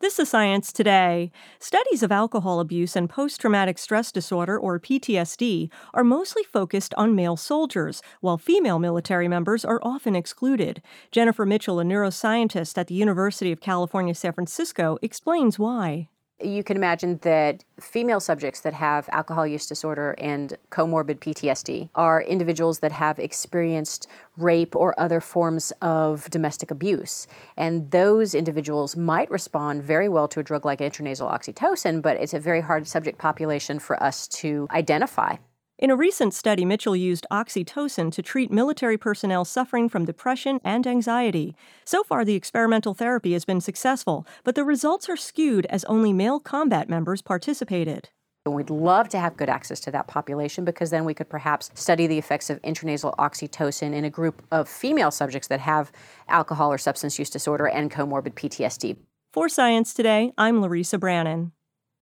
This is Science Today. Studies of alcohol abuse and post traumatic stress disorder, or PTSD, are mostly focused on male soldiers, while female military members are often excluded. Jennifer Mitchell, a neuroscientist at the University of California, San Francisco, explains why you can imagine that female subjects that have alcohol use disorder and comorbid PTSD are individuals that have experienced rape or other forms of domestic abuse. And those individuals might respond very well to a drug like intranasal oxytocin, but it's a very hard subject population for us to identify. In a recent study, Mitchell used oxytocin to treat military personnel suffering from depression and anxiety. So far, the experimental therapy has been successful, but the results are skewed as only male combat members participated. We'd love to have good access to that population because then we could perhaps study the effects of intranasal oxytocin in a group of female subjects that have alcohol or substance use disorder and comorbid PTSD. For Science Today, I'm Larissa Brannon.